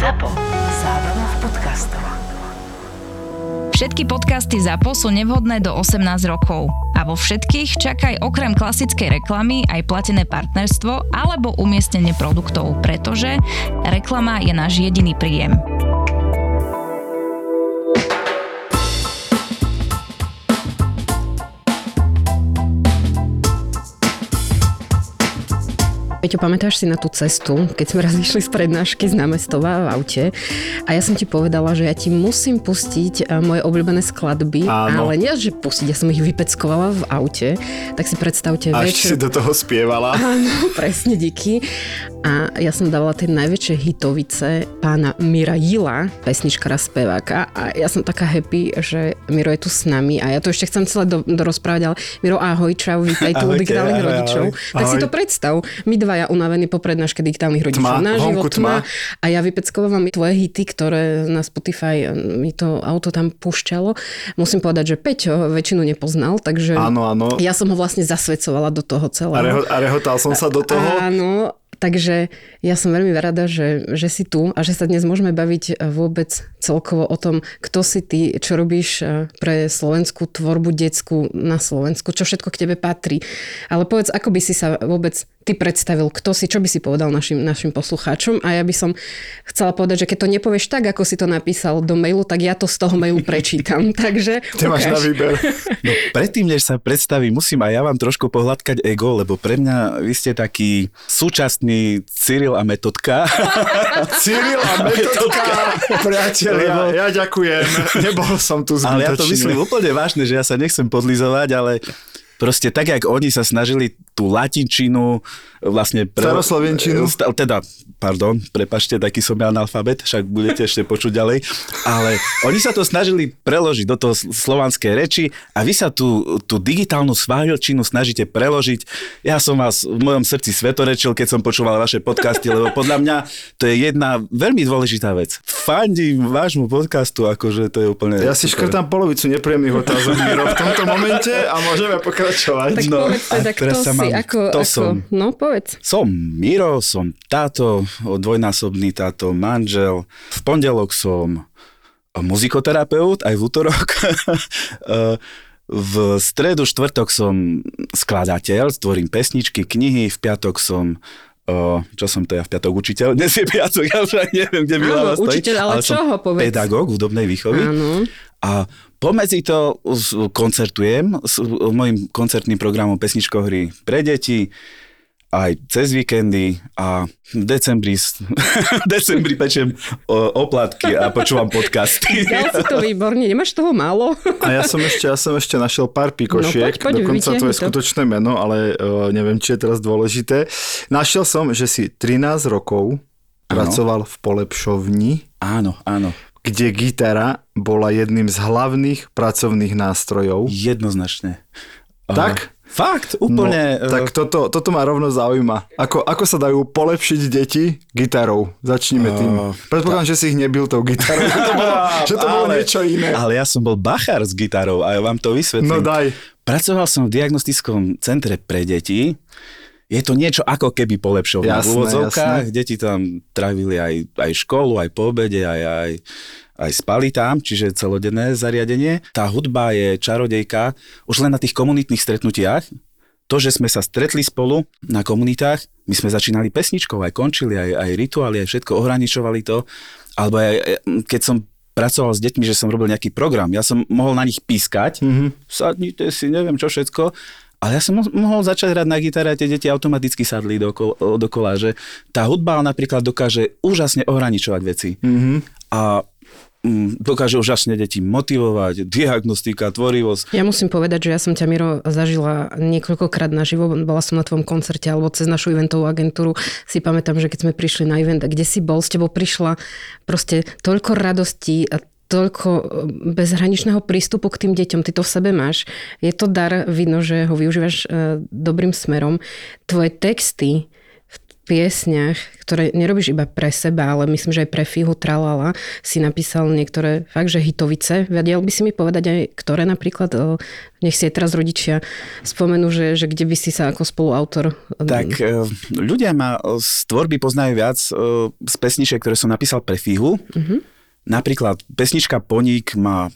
ZAPO. Zábrná v podcastov. Všetky podcasty ZAPO sú nevhodné do 18 rokov. A vo všetkých čakaj okrem klasickej reklamy aj platené partnerstvo alebo umiestnenie produktov, pretože reklama je náš jediný príjem. Peťo, pamätáš si na tú cestu, keď sme raz išli z prednášky z námestova v aute a ja som ti povedala, že ja ti musím pustiť eh, moje obľúbené skladby, Áno. ale nie, že pustiť, ja som ich vypeckovala v aute, tak si predstavte A večer. si do toho spievala. Áno, presne, díky. A ja som dávala tie najväčšie hitovice pána Mira Jila, pesničkara, speváka a ja som taká happy, že Miro je tu s nami a ja to ešte chcem celé do, dorozprávať, ale Miro, ahoj, čau, vítaj tu u digitálnych ahoj, rodičov. ahoj. Tak si to predstav, my dvaja unavení po prednáške digitálnych rodičov. Tma, na život tma. A ja vypeckovávam tvoje hity, ktoré na Spotify eh, mi to auto tam púšťalo. Musím povedať, že Peťo väčšinu nepoznal, takže Áno, áno. ja som ho vlastne zasvedcovala do toho celého. A, reho, a rehotal som sa do toho. Áno, takže ja som veľmi rada, že, že si tu a že sa dnes môžeme baviť e, vôbec celkovo o tom, kto si ty, čo robíš e, pre slovenskú tvorbu detskú na Slovensku, čo všetko k tebe patrí. Ale povedz, ako by si sa vôbec ty predstavil, kto si, čo by si povedal našim, našim poslucháčom a ja by som chcela povedať, že keď to nepovieš tak, ako si to napísal do mailu, tak ja to z toho mailu prečítam. Takže Ty máš na výber. No predtým, než sa predstavím, musím aj ja vám trošku pohľadkať ego, lebo pre mňa vy ste taký súčasný Cyril a metodka. Cyril a metodka. Priatelia, Lebo- ja ďakujem. Nebol som tu zbytočný. ale ja to myslím úplne vážne, že ja sa nechcem podlizovať, ale proste tak, jak oni sa snažili tú latinčinu vlastne... Staroslovenčinu. Sta- Teda, pardon, prepašte, taký som ja analfabet, však budete ešte počuť ďalej, ale oni sa to snažili preložiť do toho sl- slovanskej reči a vy sa tú, tú digitálnu sváľčinu snažíte preložiť. Ja som vás v mojom srdci svetorečil, keď som počúval vaše podcasty, lebo podľa mňa to je jedna veľmi dôležitá vec. Fandím vášmu podcastu, akože to je úplne... Ja si super. škrtám polovicu nepríjemných otázok, Miro, v tomto momente a môžeme pokračovať. Tak No, povedz teda, kto sa si, mám- ako, kto ako, som? no povedz. Som Miro, som táto, dvojnásobný táto manžel. V pondelok som muzikoterapeut, aj v útorok. v stredu, štvrtok som skladateľ, tvorím pesničky, knihy, v piatok som O, čo som to ja v piatok učiteľ? Dnes je piatok, ja už aj neviem, kde hlava stojí. učiteľ, ale som čoho, povedz? Pedagóg hudobnej výchovy. Áno. A pomedzi to koncertujem s mojim koncertným programom Pesničkohry pre deti, aj cez víkendy a v decembri, v decembri pečiem o, oplatky a počúvam podcasty. Dal si to výborne, nemáš toho málo? A ja som ešte, ja som ešte našiel pár pikošiek, No, poď, poď, dokonca to je to. skutočné meno, ale uh, neviem, či je teraz dôležité. Našiel som, že si 13 rokov pracoval v polepšovni, Áno, áno, kde gitara bola jedným z hlavných pracovných nástrojov. jednoznačne. Tak? Fakt, úplne. No, tak toto, toto ma rovno zaujíma. Ako, ako sa dajú polepšiť deti gitarou? Začníme tým. Oh, Predpokladám, že si ich nebil tou gitarou, že to bolo, že to bolo Ale- niečo iné. Ale ja som bol bachár s gitarou a ja vám to No vysvetlím. daj. Pracoval som v diagnostickom centre pre deti. Je to niečo ako keby polepšovná Jasné, v úvodzovkách. Deti tam trávili aj, aj školu, aj po obede, aj, aj, aj spali tam, čiže celodenné zariadenie. Tá hudba je čarodejka už len na tých komunitných stretnutiach. To, že sme sa stretli spolu na komunitách, my sme začínali pesničkou, aj končili, aj, aj rituály, aj všetko, ohraničovali to. Alebo aj, keď som pracoval s deťmi, že som robil nejaký program, ja som mohol na nich pískať, mm-hmm. sadnite si, neviem čo všetko, ale ja som mo- mohol začať hrať na gitare a tie deti automaticky sadli dokol, dokola, že tá hudba napríklad dokáže úžasne ohraničovať veci. Mm-hmm. A dokáže úžasne deti motivovať, diagnostika, tvorivosť. Ja musím povedať, že ja som ťa, Miro, zažila niekoľkokrát naživo. Bola som na tvojom koncerte alebo cez našu eventovú agentúru. Si pamätám, že keď sme prišli na event, kde si bol, s tebou prišla proste toľko radosti a toľko e, bezhraničného prístupu k tým deťom. Ty to v sebe máš. Je to dar, vidno, že ho využívaš e, dobrým smerom. Tvoje texty piesniach, ktoré nerobíš iba pre seba, ale myslím, že aj pre Fihu Tralala si napísal niektoré fakt, že hitovice. Vedel by si mi povedať aj, ktoré napríklad, nech si aj teraz rodičia spomenú, že, že kde by si sa ako spoluautor... Tak e, ľudia ma z tvorby poznajú viac e, z pesničiek, ktoré som napísal pre Fihu. Uh-huh. Napríklad pesnička Poník má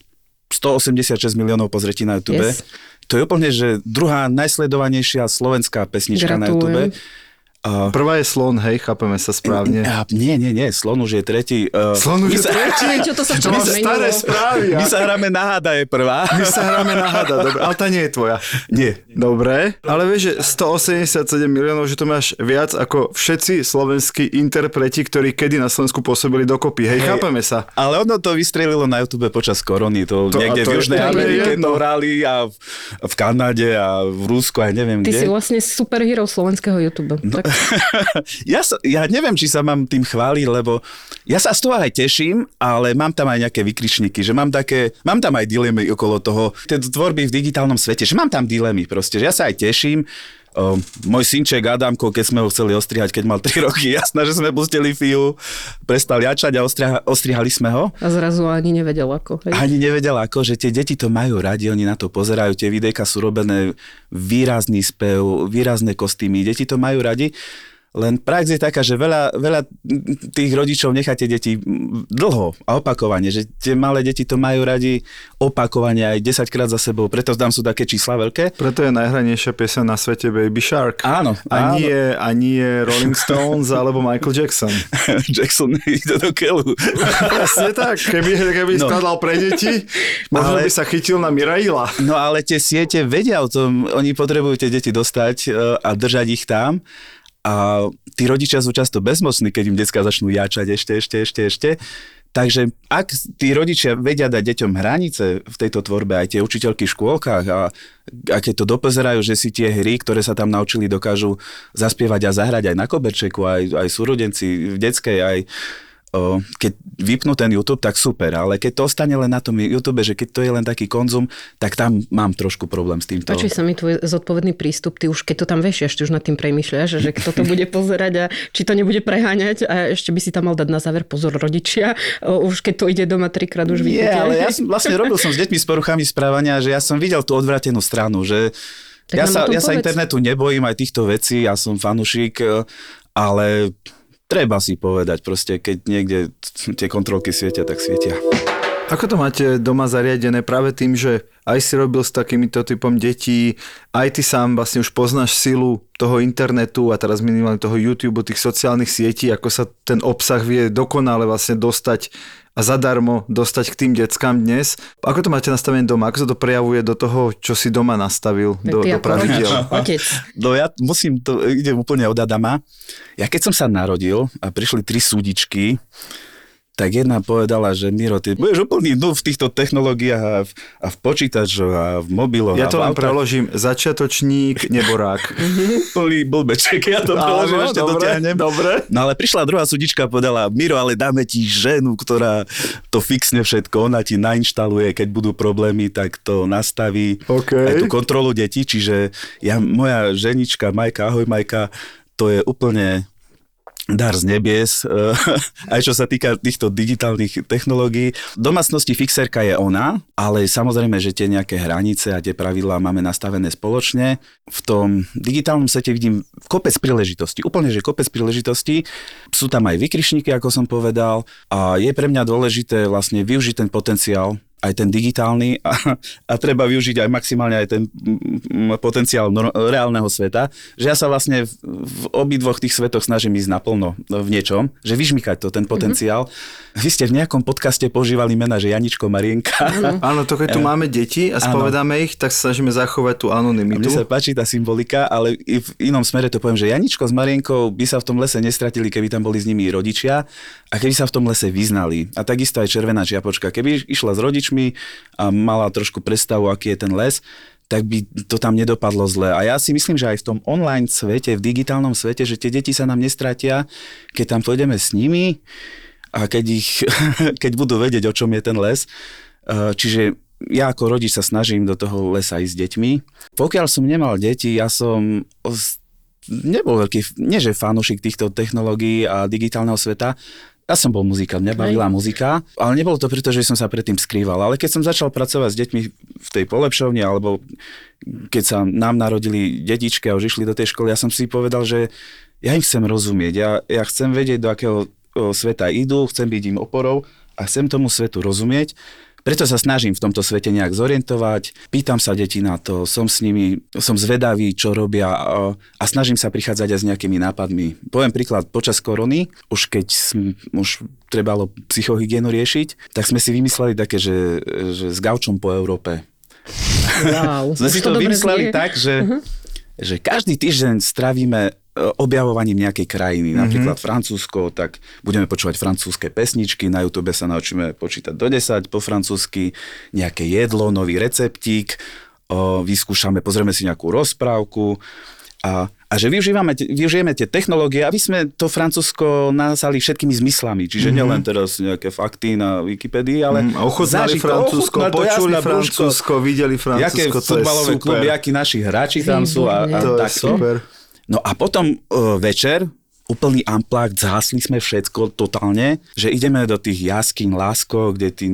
186 miliónov pozretí na YouTube. Yes. To je úplne, že druhá najsledovanejšia slovenská pesnička na Gratulujem. YouTube. Uh, Prvá je slon, hej, chápeme sa správne. a, nie, nie, nie, Slon už je tretí. Uh, Slon už my je sa, tretí? Čo to sa To včera mám staré správy. My sa hráme na háda je prvá. My sa hráme na hada, dobre, ale tá nie je tvoja. Nie. Dobre, ale vieš, že 187 miliónov, že to máš viac ako všetci slovenskí interpreti, ktorí kedy na Slovensku pôsobili dokopy. Hej, chápeme sa. Ale ono to vystrelilo na YouTube počas korony. To, To- niekde to v Južnej Amerike to hrali a v, v Kanade a v Rusku a neviem Ty kde. si vlastne superhero slovenského YouTube. No. Tak, ja, sa, ja neviem, či sa mám tým chváliť, lebo ja sa z toho aj teším, ale mám tam aj nejaké vykričníky, že mám také, mám tam aj dilemy okolo toho, tie tvorby v digitálnom svete, že mám tam dilemy proste, že ja sa aj teším, O, môj synček Adamko, keď sme ho chceli ostrihať, keď mal 3 roky, jasné, že sme pustili Fiu, prestal jačať a ostriha, ostrihali sme ho. a zrazu ani nevedel ako. Hej. Ani nevedel ako, že tie deti to majú radi, oni na to pozerajú, tie videjka sú robené výrazný spev, výrazné kostýmy, deti to majú radi. Len prax je taká, že veľa, veľa tých rodičov necháte deti dlho a opakovane, že tie malé deti to majú radi opakovane aj 10 krát za sebou, preto tam sú také čísla veľké. Preto je najhranejšia pieseň na svete Baby Shark. Áno, A áno. nie, a nie Rolling Stones alebo Michael Jackson. Jackson ide do keľu. Presne tak. Keby, keby No. skladal pre deti, možno Ale- by sa chytil na Miraila. No ale tie siete vedia o tom, oni potrebujú tie deti dostať e, a držať ich tam. A tí rodičia sú často bezmocní, keď im detská začnú jačať ešte, ešte, ešte, ešte. Takže ak tí rodičia vedia dať deťom hranice v tejto tvorbe, aj tie učiteľky v škôlkach a, a keď to dopozerajú, že si tie hry, ktoré sa tam naučili, dokážu zaspievať a zahrať aj na koberčeku, aj, aj súrodenci v detskej, aj keď vypnú ten YouTube, tak super, ale keď to ostane len na tom YouTube, že keď to je len taký konzum, tak tam mám trošku problém s týmto. Páči sa mi tvoj zodpovedný prístup, ty už keď to tam vešiaš, ty už nad tým premýšľaš, že kto to bude pozerať a či to nebude preháňať a ešte by si tam mal dať na záver pozor rodičia, už keď to ide doma trikrát už Nie, vypnete. ale ja som, vlastne robil som s deťmi s poruchami správania, že ja som videl tú odvratenú stranu, že Tak ja sa, ja sa internetu nebojím aj týchto vecí, ja som fanušik, e, ale treba si povedať proste, keď niekde tie kontrolky svietia, tak svietia. Ako to máte doma zariadené práve tým, že aj si robil s takýmito typom detí, aj ty sám vlastne už poznáš silu toho internetu a teraz minimálne toho YouTube, tých sociálnych sietí, ako sa ten obsah vie dokonale vlastne dostať a zadarmo dostať k tým deckám dnes. Ako to máte nastavené doma? Ako sa to prejavuje do toho, čo si doma nastavil? Tak Do, do otec. No ja musím, to idem úplne od Adama. Ja keď som sa narodil a prišli tri súdičky, tak jedna povedala, že Miro, ty budeš úplný nu v týchto technológiách a v, a v počítačoch a v mobiloch. Ja to len autách. preložím. Začiatočník, neborák. Plný blbeček, ja to preložím, ešte dobre, dotiahnem. dobre. No ale prišla druhá súdička a povedala, Miro, ale dáme ti ženu, ktorá to fixne všetko, ona ti nainštaluje, keď budú problémy, tak to nastaví OK. aj tú kontrolu detí, čiže ja, moja ženička, Majka, ahoj Majka, to je úplne dar z nebies, aj čo sa týka týchto digitálnych technológií. V domácnosti fixerka je ona, ale samozrejme, že tie nejaké hranice a tie pravidlá máme nastavené spoločne. V tom digitálnom svete vidím kopec príležitostí, úplne, že kopec príležitostí. Sú tam aj vykrišníky, ako som povedal, a je pre mňa dôležité vlastne využiť ten potenciál aj ten digitálny a, a treba využiť aj maximálne aj ten mm, potenciál nor- reálneho sveta, že ja sa vlastne v, v obidvoch tých svetoch snažím ísť naplno v niečom, že vyžmykať to, ten potenciál. Mm-hmm. Vy ste v nejakom podcaste používali mena, že Janičko Marienka. Áno, to keď tu máme deti a spovedáme ich, tak sa snažíme zachovať tú A Mne anonymitu. sa páči tá symbolika, ale i v inom smere to poviem, že Janičko s Marienkou by sa v tom lese nestratili, keby tam boli s nimi rodičia a keby sa v tom lese vyznali. A takisto aj červená čiapočka. Keby išla s rodičmi a mala trošku predstavu, aký je ten les, tak by to tam nedopadlo zle. A ja si myslím, že aj v tom online svete, v digitálnom svete, že tie deti sa nám nestratia, keď tam pôjdeme s nimi a keď, ich, keď budú vedieť, o čom je ten les. Eh, Čiže ja ako rodič sa snažím do toho lesa ísť s deťmi. Pokiaľ som nemal deti, ja som nebol veľký, nie že fanúšik týchto technológií a digitálneho sveta, ja som bol muzikant, mňa bavila muzika, ale nebolo to preto, že som sa predtým skrýval. Ale keď som začal pracovať s deťmi v tej polepšovni, alebo keď sa nám narodili detičky a už išli do tej školy, ja som si povedal, že ja im chcem rozumieť, ja, ja chcem vedieť, do akého o, sveta idú, chcem byť im oporou a chcem tomu svetu rozumieť. Preto sa snažím v tomto svete nejak zorientovať, pýtam sa deti na to, som s nimi, som zvedavý, čo robia a, snažím sa prichádzať aj s nejakými nápadmi. Poviem príklad, počas korony, už keď sm, už trebalo psychohygienu riešiť, tak sme si vymysleli také, že, že s gaučom po Európe. Wow. sme si to, to vymysleli znie. tak, že, uh-huh. že každý týždeň stravíme objavovaním nejakej krajiny, napríklad mm-hmm. Francúzsko, tak budeme počúvať francúzske pesničky, na YouTube sa naučíme počítať do 10 po francúzsky, nejaké jedlo, nový receptík, o, vyskúšame, pozrieme si nejakú rozprávku a, a že využívame, využijeme tie technológie, aby sme to Francúzsko nazali všetkými zmyslami, čiže mm-hmm. nielen teraz nejaké fakty na Wikipedii, ale mm, ochutnali Francúzsko, počuli Francúzsko, videli Francúzsko, to je super. kluby, akí naši hráči tam sú a, a to takto. Je super. No a potom uh, večer úplný amplák, zhasli sme všetko totálne, že ideme do tých jaskyň Lásko, kde tí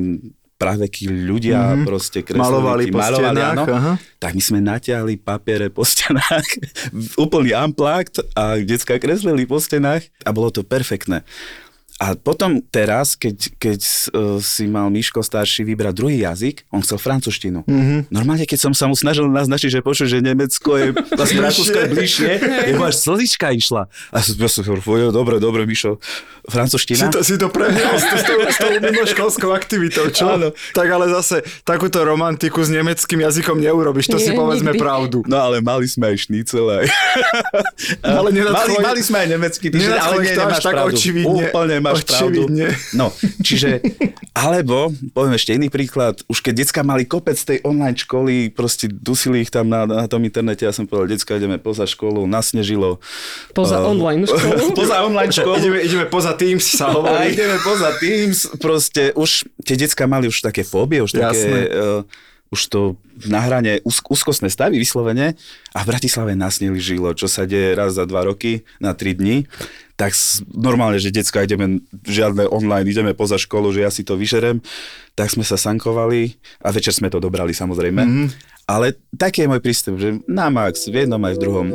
pravekí ľudia mm-hmm. proste kreslili, malovali po malovali, stenách, áno, aha. tak my sme natiahli papiere po stenách, úplný amplakt a detská kreslili po stenách a bolo to perfektné. A potom teraz, keď, keď uh, si mal Miško starší vybrať druhý jazyk, on chcel francúzštinu. Mm-hmm. Normálne, keď som sa mu snažil naznačiť, že počuť, že Nemecko je vlastne Rakúsko je bližšie, jeho až slzička išla. A ja som hovoril, dobre, dobre, Mišo, francúzština. Si to, si to prehral s, s, tou, s tou mimoškolskou aktivitou, čo? Áno. Tak ale zase takúto romantiku s nemeckým jazykom neurobiš, to Nie, si povedzme nikdy. pravdu. No ale mali sme aj šnicel aj. Ale mali, mali sme aj nemecký týždeň, ale nie, nemáš tak pravdu. očividne. Úplne máš Očividne. pravdu. No, čiže, alebo, poviem ešte iný príklad, už keď decka mali kopec tej online školy, proste dusili ich tam na, na tom internete, ja som povedal, decka, ideme poza školu, nasnežilo. Poza Uh, online školu. poza online školu. Ideme, ideme poza Teams, sa A hovorí. ideme poza Teams, proste už tie decka mali už také fóbie, už také, Jasné. uh, už to na hrane úz, úzkostné stavy vyslovene a v Bratislave nás žilo, čo sa deje raz za dva roky na tri dni, tak normálne, že decka ideme žiadne online, ideme poza školu, že ja si to vyžerem, tak sme sa sankovali a večer sme to dobrali samozrejme. Mm-hmm. Ale taký je môj prístup, že na max, v jednom aj v druhom.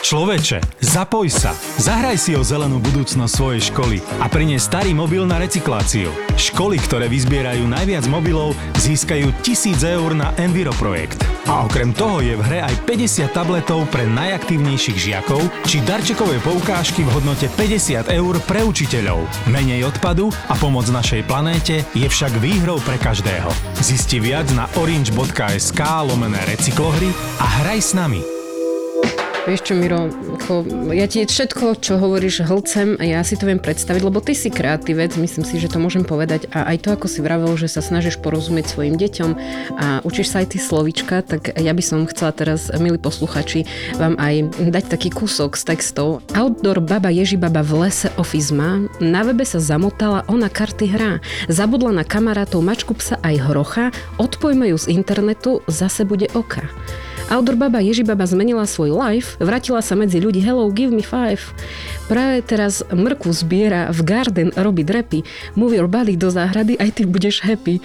Človeče, zapoj sa. Zahraj si o zelenú budúcnosť svojej školy a prinies starý mobil na recykláciu. Školy, ktoré vyzbierajú najviac mobilov, získajú 1000 eur na Enviro projekt. A okrem toho je v hre aj 50 tabletov pre najaktívnejších žiakov či darčekové poukážky v hodnote 50 eur pre učiteľov. Menej odpadu a pomoc našej planéte je však výhrou pre každého. Zisti viac na orange.sk lomené recyklohry a hraj s nami. Vieš čo, Miro, ako, ja ti všetko, čo hovoríš, hlcem a ja si to viem predstaviť, lebo ty si kreatívec, myslím si, že to môžem povedať a aj to, ako si vravel, že sa snažíš porozumieť svojim deťom a učíš sa aj tie slovička, tak ja by som chcela teraz, milí posluchači, vám aj dať taký kúsok z textov. Outdoor baba Ježibaba v lese office má, na webe sa zamotala, ona karty hrá. Zabudla na kamarátov mačku psa aj hrocha, odpojme ju z internetu, zase bude oka. Outdoor baba Ježibaba zmenila svoj life, vrátila sa medzi ľudí Hello, give me five. Práve teraz mrku zbiera, v garden robí drepy. Move your body do záhrady, aj ty budeš happy.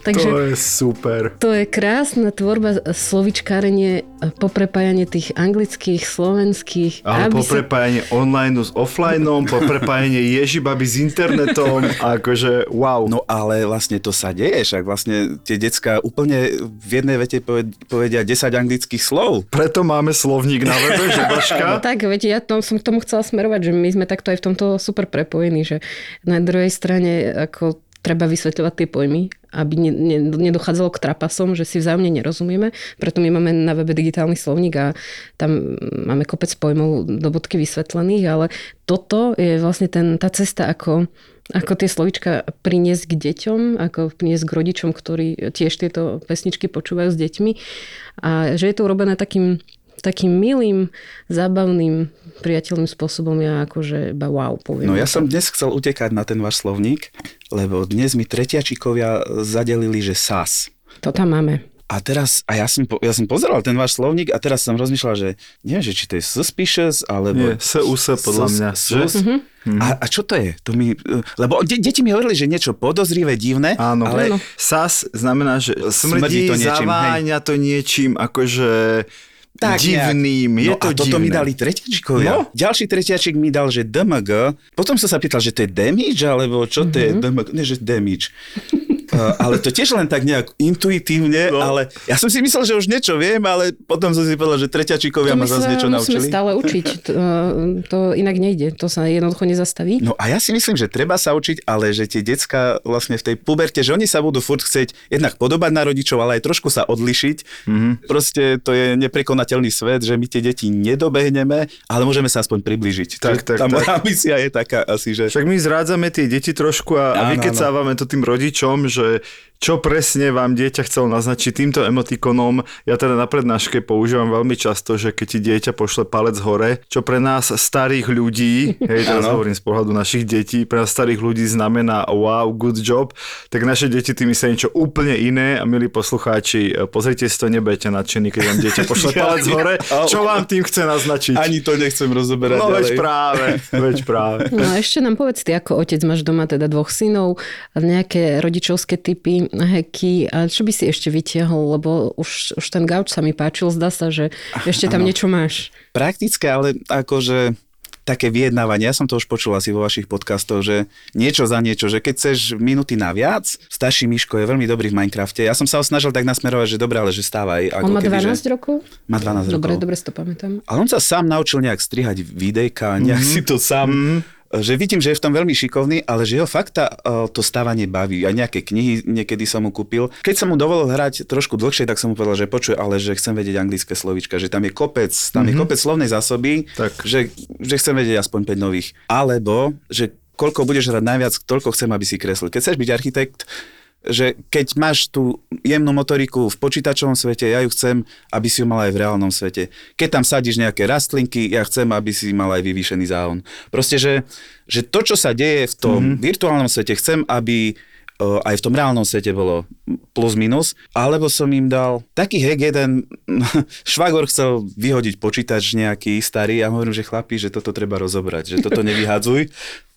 Takže To je super. to je krásna tvorba, slovičkárenie, poprepájanie tých anglických, slovenských. Ale aby po sa- prepájanie online s offlineom, po prepájanie ježibaby s internetom, akože wow. No ale vlastne to sa deje, však vlastne tie decka úplne v jednej vete poved- povedia 10 anglických slov. Preto máme slovník na webe, že Baška. Tak, viete, ja to, som k tomu chcela smerovať, že my sme takto aj v tomto super prepojení, že na druhej strane ako treba vysvetľovať tie pojmy, aby ne, ne, nedochádzalo k trapasom, že si vzájomne nerozumieme. Preto my máme na webe digitálny slovník a tam máme kopec pojmov do bodky vysvetlených, ale toto je vlastne ten, tá cesta, ako, ako tie slovička priniesť k deťom, ako priniesť k rodičom, ktorí tiež tieto pesničky počúvajú s deťmi. A že je to urobené takým takým milým, zábavným, priateľným spôsobom ja akože iba wow poviem. No ja som dnes chcel utekať na ten váš slovník, lebo dnes mi tretiačikovia zadelili, že SAS. To tam máme. A teraz, a ja som, ja som pozeral ten váš slovník a teraz som rozmýšľal, že neviem, že či to je suspicious, alebo... Nie, SUS podľa Sus- mňa. Sus. že? A, a čo to je? To mi, lebo de, deti mi hovorili, že niečo podozrivé, divné, Áno, ale ale... SAS znamená, že Smrdí smrdí, to niečím, zaváňa to niečím akože tak divným. Je no to a toto divné. mi dali tretiačkovia. No. Ďalší tretiačik mi dal, že DMG. Potom som sa pýtal, že to je damage, alebo čo to je Mhm. DMG? Nie, že damage. Uh, ale to tiež len tak nejak intuitívne, No. ale ja som si myslel, že už niečo viem, ale potom som si povedal, že tretiačikovia ma zase niečo musíme naučili. stále učiť. To, to inak nejde. To sa jednoducho nezastaví. No a ja si myslím, že treba sa učiť, ale že tie decka vlastne v tej puberte, že oni sa budú furt chcieť jednak podobať na rodičov, ale aj trošku sa odlišiť. Mhm. Mm-hmm. Proste to je neprekonateľný svet, že my tie deti nedobehneme, ale môžeme sa aspoň približiť. Tak, tak, tá tak. moja misia je taká asi, že... Však my zrádzame tie deti trošku a, a Áno, vykecávame to tým rodičom, že je, čo presne vám dieťa chcel naznačiť týmto emotikonom. Ja teda na prednáške používam veľmi často, že keď ti dieťa pošle palec hore, čo pre nás starých ľudí, hej, teraz hovorím z pohľadu našich detí, pre nás starých ľudí znamená wow, good job, tak naše deti tým myslia niečo úplne iné a milí poslucháči, pozrite si to, nebejte nadšení, keď vám dieťa pošle palec hore, čo vám tým chce naznačiť. Ani to nechcem rozoberať No veď ďalej. práve, veď práve. No a ešte nám povedz ty, ako otec máš doma teda dvoch synov, nejaké rodičovské typy, heky, a čo by si ešte vytiahol, lebo už, už ten gauč sa mi páčil, zdá sa, že ešte tam áno. niečo máš. Praktické, ale akože také vyjednávanie, ja som to už počul asi vo vašich podcastoch, že niečo za niečo, že keď chceš minúty naviac, starší Miško je veľmi dobrý v Minecrafte. Ja som sa ho snažil tak nasmerovať, že dobre, ale že stávaj. Ako On má keby, 12 že... rokov? Má 12 Dobre, rokov. dobre si to pamätám. Ale on sa sám naučil nejak strihať videjka, nejak Mhm. mm-hmm. si to sám... Mm-hmm. Že vidím, že je v tom veľmi šikovný, ale že ho fakt tá, eh, to stávanie baví. Aj nejaké knihy niekedy som mu kúpil. Keď som mu dovolil hrať trošku dlhšie, tak som mu povedal, že počuj, ale že chcem vedieť anglické slovička, že tam je kopec, tam mm-hmm. je kopec slovnej zásoby, Tak. Že, že chcem vedieť aspoň 5 nových. Alebo, že koľko budeš hrať najviac, toľko chcem, aby si kreslil. Keď chceš byť architekt, že keď máš tú jemnú motoriku v počítačovom svete, ja ju chcem, aby si ju mal aj v reálnom svete. Keď tam sadíš nejaké rastlinky, ja chcem, aby si mal aj vyvýšený záhon. Proste, že, že to, čo sa deje v tom mm-hmm. virtuálnom svete, chcem, aby o, aj v tom reálnom svete bolo plus minus, alebo som im dal taký hack jeden, švagor chcel vyhodiť počítač nejaký starý a hovorím, že chlapi, že toto treba rozobrať, že toto nevyhadzuj.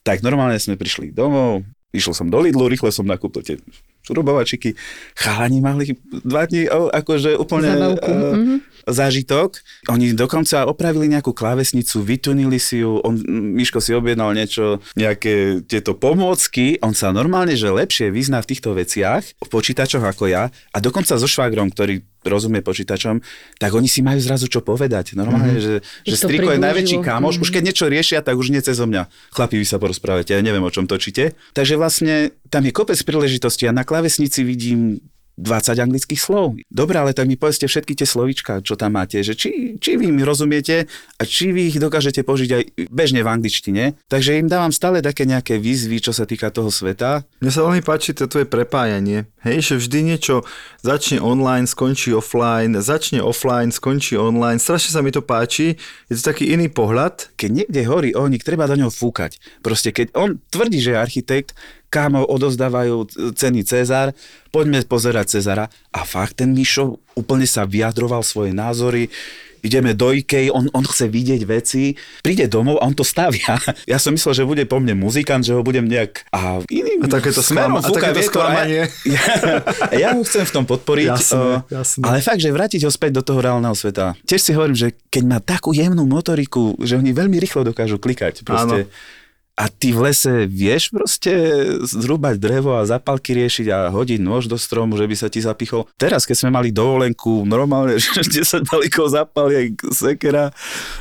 Tak normálne sme prišli domov, išiel som do Lidlu, rýchle som nakúpil tie šurobovačiky. Chalani mali dva dní akože úplne uh, zážitok. Oni dokonca opravili nejakú klávesnicu, vytunili si ju, on, Miško si objednal niečo, nejaké tieto pomôcky, on sa normálne, že lepšie vyzná v týchto veciach, v počítačoch ako ja a dokonca so švagrom, ktorý rozumie počítačom, tak oni si majú zrazu čo povedať. Normálne, mm-hmm. že, že striko je najväčší kámoš, Mhm. už keď niečo riešia, tak už nie cez mňa. Chlapi, vy sa porozprávate, ja neviem, o čom točíte. Takže vlastne tam je kopec príležitostí a na klávesnici vidím 20 anglických slov. Dobre, ale tak mi povedzte všetky tie slovíčka, čo tam máte, že či, či vy mi rozumiete a či vy ich dokážete použiť aj bežne v angličtine. Takže im dávam stále také nejaké výzvy, čo sa týka toho sveta. Mne sa veľmi páči to tvoje prepájanie. Hej, že vždy niečo začne online, skončí offline, začne offline, skončí online. Strašne sa mi to páči. Je to taký iný pohľad. Keď niekde horí ohník, treba do neho fúkať. Proste keď on tvrdí, že je architekt, kámo odozdávajú ceny Cezar, poďme pozerať Cezara. A fakt ten Mišo úplne sa vyjadroval svoje názory, ideme do Ikei, on, on chce vidieť veci, príde domov a on to stavia. Ja som myslel, že bude po mne muzikant, že ho budem nejak... A iným A takéto smerom sklama- a takéto sklamanie. Ja, ja, ja ho chcem v tom podporiť. Jasné, o, jasné. Ale fakt, že vrátiť ho späť do toho reálneho sveta. Tiež si hovorím, že keď má takú jemnú motoriku, že oni veľmi rýchlo dokážu klikať. Proste. A ty v lese vieš proste zrúbať drevo a zapalky riešiť a hodiť nôž do stromu, že by sa ti zapichol. Teraz, keď sme mali dovolenku, normálne, že 10 balíkov zapaliek, sekera,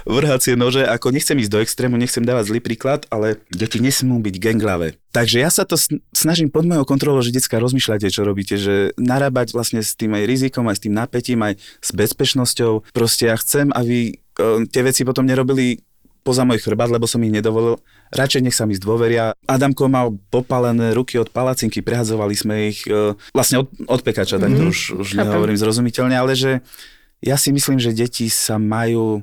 vrhacie nože, ako nechcem ísť do extrému, nechcem dávať zlý príklad, ale deti nesmú byť genglavé. Takže ja sa to sn- snažím pod mojou kontrolou, že detská rozmýšľate, čo robíte, že narábať vlastne s tým aj rizikom, aj s tým napätím, aj s bezpečnosťou. Proste ja chcem, aby e, tie veci potom nerobili poza môj chrbát, lebo som ich nedovolil. Radšej nech sa mi zdôveria. Adamko mal popálené ruky od palacinky, prehadzovali sme ich e, vlastne od, od pekača, tak to už, už Chápem. nehovorím zrozumiteľne, ale že ja si myslím, že deti sa majú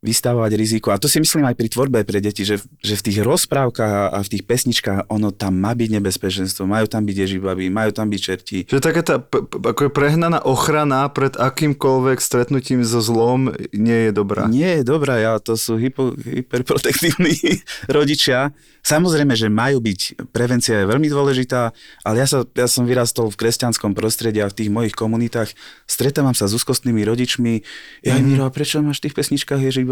vystavovať riziku. A to si myslím aj pri tvorbe pre deti, že, že v tých rozprávkach a v tých pesničkách ono tam má byť nebezpečenstvo, majú tam byť ježibaby, majú tam byť čerti. Že taká tá ako je prehnaná ochrana pred akýmkoľvek stretnutím so zlom nie je dobrá. Nie je dobrá, ja, to sú hypo, hyperprotektívni rodičia. Samozrejme, že majú byť, prevencia je veľmi dôležitá, ale ja, sa, ja som vyrastol v kresťanskom prostredí a v tých mojich komunitách stretávam sa s úzkostnými rodičmi. Ja mm. Miro, a prečo máš v tých pesničkách ježibaby?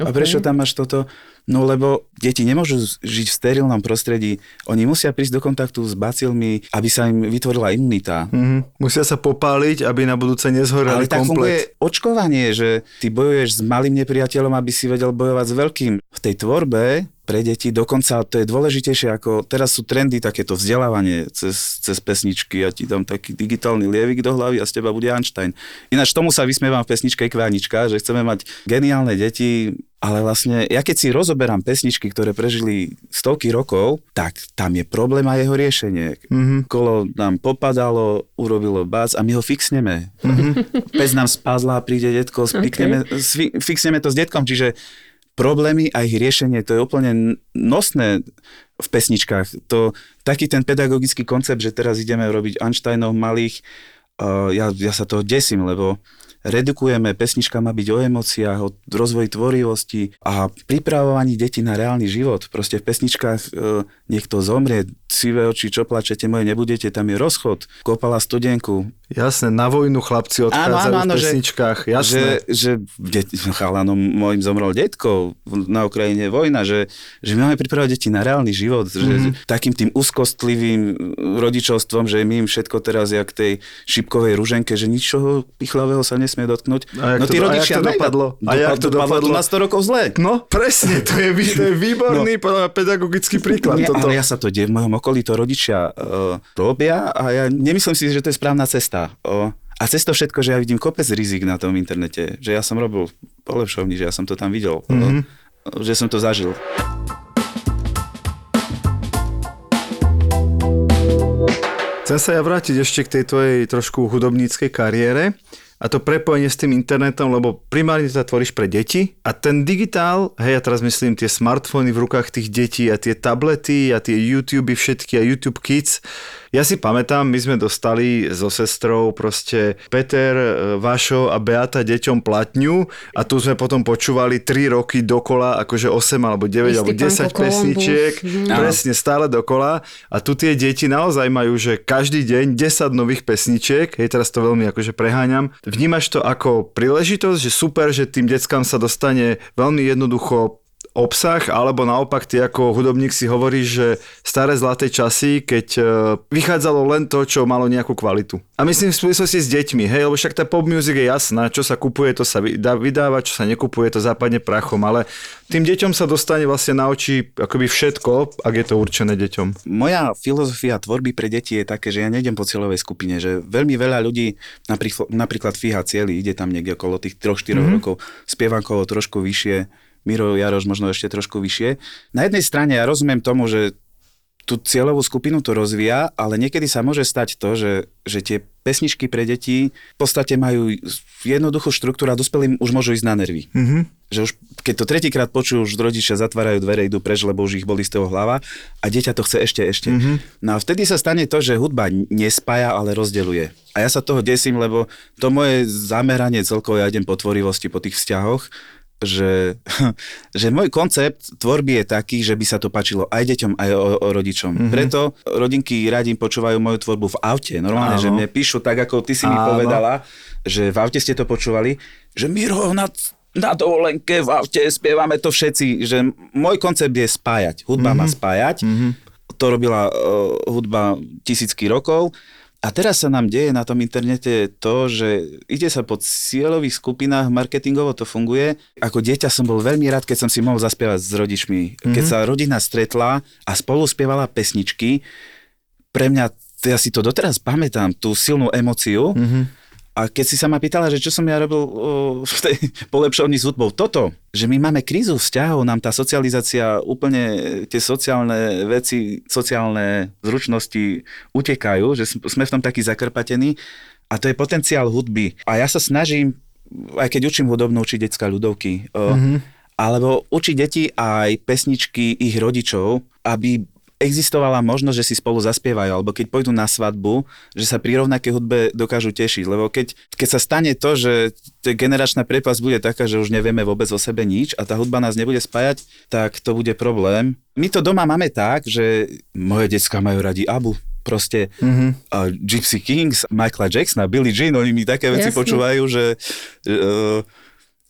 A prečo tam máš toto? No lebo deti nemôžu žiť v sterilnom prostredí. Oni musia prísť do kontaktu s bacilmi, aby sa im vytvorila imunita. Mhm. Musia sa popáliť, aby na budúce nezhoreli Ale tak funguje očkovanie, že ty bojuješ s malým nepriateľom, aby si vedel bojovať s veľkým. V tej tvorbe pre deti, dokonca to je dôležitejšie ako, teraz sú trendy takéto vzdelávanie cez, cez pesničky, ja ti dám taký digitálny lievik do hlavy a z teba bude Einstein. Ináč tomu sa vysmievam v pesničke Kvánička, že chceme mať geniálne deti, ale vlastne, ja keď si rozoberám pesničky, ktoré prežili stovky rokov, tak tam je problém a jeho riešenie. Mm-hmm. Kolo nám popadalo, urobilo bác a my ho fixneme. Mm-hmm. Pes nám spázla, príde detko, spikneme, okay. fixneme to s detkom, čiže problémy a ich riešenie, to je úplne nosné v pesničkách. To, taký ten pedagogický koncept, že teraz ideme robiť Einsteinov malých, uh, ja, ja sa toho desím, lebo redukujeme, pesnička má byť o emóciách, o rozvoji tvorivosti a pripravovaní detí na reálny život. Proste v pesničkách e, niekto zomrie, sivé oči, čo plačete moje, nebudete, tam je rozchod, kopala studenku. Jasné, na vojnu chlapci odchádzajú áno, áno, v pesničkách, že, jasné. Že, že chalanom môjim zomrel detko, na Ukrajine vojna, že, že my máme pripravať deti na reálny život, mm-hmm. že takým tým úzkostlivým rodičovstvom, že my im všetko teraz jak tej šipkovej ruženke, že ničoho pichlavého sa nesmie dotknúť. A no tí a rodičia to dopadlo? A jak to dopadlo? na 100 rokov zle. No, presne, to je, to je výborný no. pedagogický príklad. Nie, toto. ale ja sa to deje v mojom okolí, to rodičia uh, robia a ja nemyslím si, že to je správna cesta. Uh, a cez to všetko, že ja vidím kopec rizik na tom internete, že ja som robil polepšovni, že ja som to tam videl, mm-hmm. že som to zažil. Chcem sa ja vrátiť ešte k tej tvojej trošku hudobníckej kariére a to prepojenie s tým internetom, lebo primárne to tvoríš pre deti a ten digitál, hej, ja teraz myslím tie smartfóny v rukách tých detí a tie tablety a tie YouTube všetky a YouTube Kids. Ja si pamätám, my sme dostali so sestrou proste Peter, e, Vašo a Beata deťom platňu a tu sme potom počúvali 3 roky dokola, akože 8 alebo 9 Istý alebo pán 10 Columbus. pesničiek. Mhm. Presne, stále dokola. A tu tie deti naozaj majú, že každý deň 10 nových pesničiek, hej, teraz to veľmi akože preháňam. Vnímaš to ako príležitosť, že super, že tým deckám sa dostane veľmi jednoducho obsah, alebo naopak ty ako hudobník si hovoríš, že staré zlaté časy, keď e, vychádzalo len to, čo malo nejakú kvalitu. A myslím v súvislosti s deťmi, hej, lebo však tá pop music je jasná, čo sa kupuje, to sa vydá- vydáva, čo sa nekupuje, to západne prachom, ale tým deťom sa dostane vlastne na oči akoby všetko, ak je to určené deťom. Moja filozofia tvorby pre deti je také, že ja nejdem po cieľovej skupine, že veľmi veľa ľudí, napríklad, napríklad Fíha Cieli, ide tam niekde okolo tých 3-4 mm-hmm. rokov, spievankovo trošku vyššie, Miro Jaroš možno ešte trošku vyššie. Na jednej strane ja rozumiem tomu, že tú cieľovú skupinu to rozvíja, ale niekedy sa môže stať to, že, že tie pesničky pre deti v podstate majú jednoduchú štruktúru a dospelým už môžu ísť na nervy. Mm-hmm. Že už, keď to tretíkrát počujú, už rodičia zatvárajú dvere, idú preč, lebo už ich boli z toho hlava a dieťa to chce ešte, ešte. Mm-hmm. No a vtedy sa stane to, že hudba nespája, ale rozdeluje. A ja sa toho desím, lebo to moje zameranie celkovo, ja idem po tvorivosti, po tých vzťahoch, že, že môj koncept tvorby je taký, že by sa to páčilo aj deťom, aj o, o rodičom. Mm-hmm. Preto rodinky radi počúvajú moju tvorbu v aute. Normálne, Áno. že mne píšu tak, ako ty si mi Áno. povedala, že v aute ste to počúvali, že Miro, na, na dovolenke v aute spievame to všetci, že môj koncept je spájať. Hudba mm-hmm. má spájať. Mm-hmm. To robila uh, hudba tisícky rokov. A teraz sa nám deje na tom internete to, že ide sa po cieľových skupinách, marketingovo to funguje. Ako dieťa som bol veľmi rád, keď som si mohol zaspievať s rodičmi. Mm-hmm. Keď sa rodina stretla a spolu spievala pesničky, pre mňa, ja si to doteraz pamätám, tú silnú emociu. Mm-hmm. A keď si sa ma pýtala, že čo som ja robil o, v tej polepšovni s hudbou, toto, že my máme krízu vzťahov, nám tá socializácia, úplne tie sociálne veci, sociálne zručnosti utekajú, že sme v tom takí zakrpatení a to je potenciál hudby. A ja sa snažím aj keď učím hudobnú, učiť detská ľudovky. Mm-hmm. Alebo učiť deti aj pesničky ich rodičov, aby existovala možnosť, že si spolu zaspievajú, alebo keď pôjdu na svadbu, že sa pri rovnakej hudbe dokážu tešiť. Lebo keď, keď sa stane to, že generačná prepas bude taká, že už nevieme vôbec o sebe nič a tá hudba nás nebude spájať, tak to bude problém. My to doma máme tak, že moje decka majú radi Abu, proste mm-hmm. uh, Gypsy Kings, Michaela Jacksona, Billie Jean, oni mi také veci Jasne. počúvajú, že uh,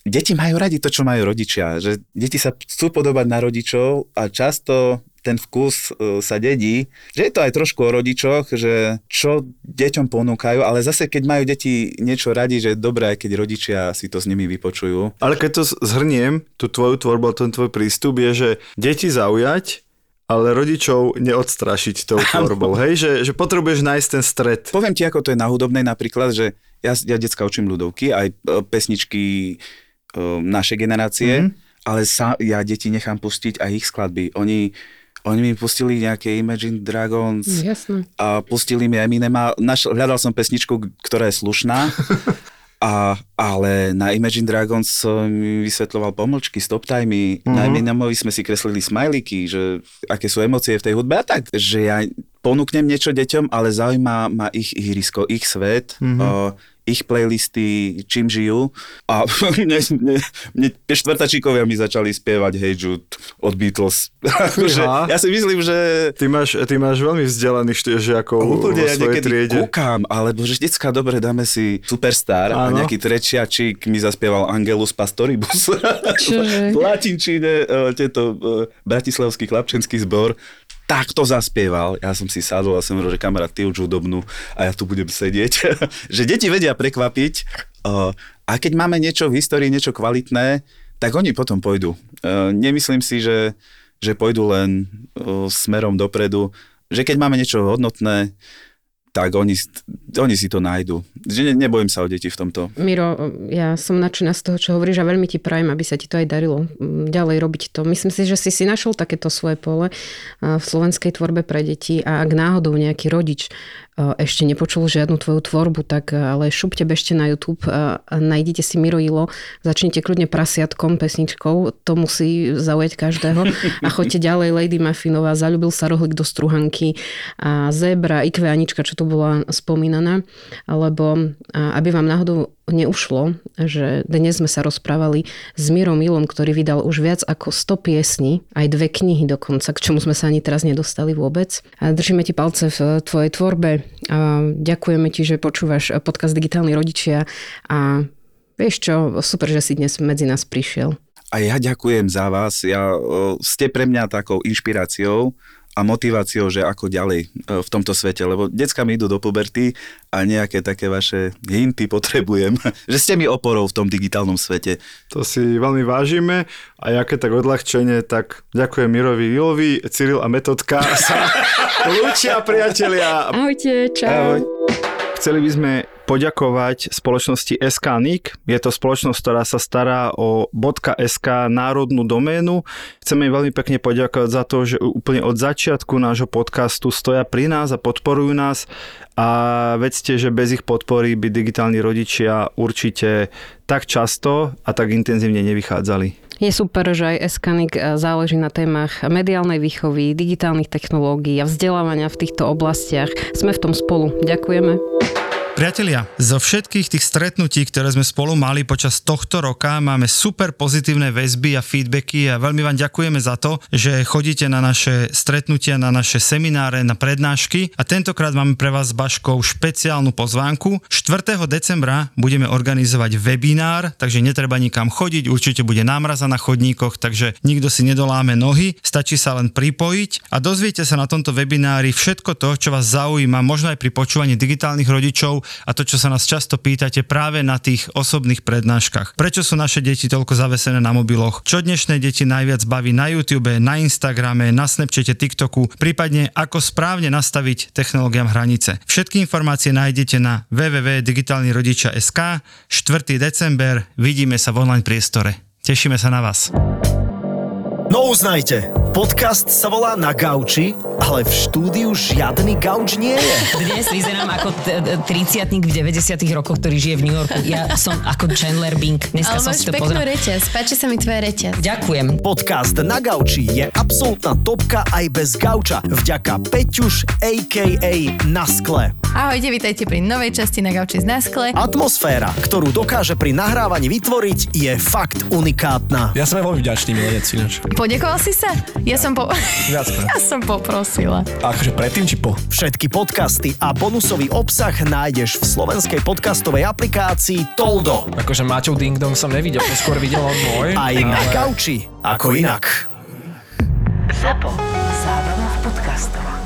deti majú radi to, čo majú rodičia. Že deti sa chcú podobať na rodičov a často ten vkus uh, sa dedí, že je to aj trošku o rodičoch, že čo deťom ponúkajú, ale zase keď majú deti niečo radi, že je dobré, keď rodičia si to s nimi vypočujú. Ale keď to zhrniem, tú tvoju tvorbu, ten tvoj prístup je, že deti zaujať, ale rodičov neodstrašiť tou tvorbou, hej? Že, že potrebuješ nájsť ten stred. Poviem ti, ako to je na hudobnej napríklad, že ja, ja decka učím ľudovky, aj e, pesničky e, našej generácie, mm-hmm. ale sa, ja deti nechám pustiť aj ich skladby. Oni, oni mi pustili nejaké Imagine Dragons Jasné. a pustili mi Eminema. Naš, hľadal som pesničku, ktorá je slušná, a, ale na Imagine Dragons som vysvetľoval pomlčky, stop timey. Mm-hmm. Na Eminemovi sme si kreslili smajliky, že aké sú emócie v tej hudbe a tak. Že ja ponúknem niečo deťom, ale zaujíma ma ich ihrisko, ich svet. Mm-hmm. O, ich playlisty, čím žijú. A mne, mne, mne štvrtačíkovia mi začali spievať Hey Jude od Beatles. Fíha. ja si myslím, že Ty máš, ty máš veľmi vzdelaných št- žiakov Úplne vo ja niekedy triede. kúkam, alebo že decka, dobre, dáme si Superstar a Áno. nejaký trečiačík mi zaspieval Angelus Pastoribus. Čože? v Latinčine, e, tieto e, bratislavský chlapčenský zbor tak to zaspieval. Ja som si sadol a som hovoril, že kamarát, ty už hudobnú a ja tu budem sedieť. že deti vedia prekvapiť e, a keď máme niečo v histórii, niečo kvalitné, tak oni potom pôjdu. E, Nemyslím si, že, že pôjdu len e, smerom dopredu, že keď máme niečo hodnotné, tak oni, oni si to nájdu. Že ne, nebojím sa o deti v tomto. Miro, ja som nadšená z toho, čo hovoríš a veľmi ti prajem, aby sa ti to aj darilo mm, ďalej robiť to. Myslím si, že si si našiel takéto svoje pole v slovenskej tvorbe pre deti a ak náhodou nejaký rodič ešte nepočul žiadnu tvoju tvorbu, tak ale šupte bežte na YouTube nájdete si Miro Ilo, začnite kľudne prasiatkom, pesničkou, to musí zaujať každého a choďte ďalej Lady Muffinová, Zaľubil sa rohlik do struhanky a Zebra, Ikve Anička, čo tu bola spomínaná, lebo aby vám náhodou neušlo, že dnes sme sa rozprávali s Mirom Ilom, ktorý vydal už viac ako 100 piesní, aj dve knihy dokonca, k čomu sme sa ani teraz nedostali vôbec. Držíme ti palce v tvojej tvorbe. Ďakujeme ti, že počúvaš podcast Digitálni rodičia a vieš čo, super, že si dnes medzi nás prišiel. A ja ďakujem za vás. Ja, ste pre mňa takou inšpiráciou a motiváciou, že ako ďalej e, v tomto svete, lebo decka mi idú do puberty a nejaké také vaše hinty potrebujem, že ste mi oporou v tom digitálnom svete. To si veľmi vážime a jaké tak odľahčenie, tak ďakujem Mirovi Ilovi, Cyril a Metodka sa lúčia priatelia. Ahojte, čau. Ahoj. Chceli by sme poďakovať spoločnosti SKNIC. Je to spoločnosť, ktorá sa stará o .sk národnú doménu. Chceme im veľmi pekne poďakovať za to, že úplne od začiatku nášho podcastu stoja pri nás a podporujú nás a vedzte, že bez ich podpory by digitálni rodičia určite tak často a tak intenzívne nevychádzali. Je super, že aj Eskanik záleží na témach mediálnej výchovy, digitálnych technológií a vzdelávania v týchto oblastiach. Sme v tom spolu. Ďakujeme. Priatelia, zo všetkých tých stretnutí, ktoré sme spolu mali počas tohto roka, máme super pozitívne väzby a feedbacky a veľmi vám ďakujeme za to, že chodíte na naše stretnutia, na naše semináre, na prednášky a tentokrát máme pre vás s Baškou špeciálnu pozvánku. 4. decembra budeme organizovať webinár, takže netreba nikam chodiť, určite bude námraza na chodníkoch, takže nikto si nedoláme nohy, stačí sa len pripojiť a dozviete sa na tomto webinári všetko to, čo vás zaujíma, možno aj pri počúvaní digitálnych rodičov a to, čo sa nás často pýtate práve na tých osobných prednáškach. Prečo sú naše deti toľko zavesené na mobiloch? Čo dnešné deti najviac baví na YouTube, na Instagrame, na Snapchate, TikToku, prípadne ako správne nastaviť technológiám hranice. Všetky informácie nájdete na www.digitalnirodičia.sk 4. december, vidíme sa v online priestore. Tešíme sa na vás. No uznajte, Podcast sa volá Na gauči, ale v štúdiu žiadny gauč nie je. Dnes vyzerám ako 30 v 90 rokoch, ktorý žije v New Yorku. Ja som ako Chandler Bing. Dneska Ale som máš si to peknú pozrel. reťaz, páči sa mi tvoja reťaz. Ďakujem. Podcast Na gauči je absolútna topka aj bez gauča. Vďaka Peťuš, a.k.a. Na skle. Ahojte, vítajte pri novej časti na gauči z Naskle. Atmosféra, ktorú dokáže pri nahrávaní vytvoriť, je fakt unikátna. Ja som aj veľmi vďačný milenec ináč. Podekoval si sa? Ja som po... Ja som poprosila. A akože predtým či po? Všetky podcasty a bonusový obsah nájdeš v slovenskej podcastovej aplikácii Toldo. Akože Maťov Ding Dong som nevidel, to skôr videl on môj. Aj na gauči, ako inak. ZAPO. Zábrná v podcastovách.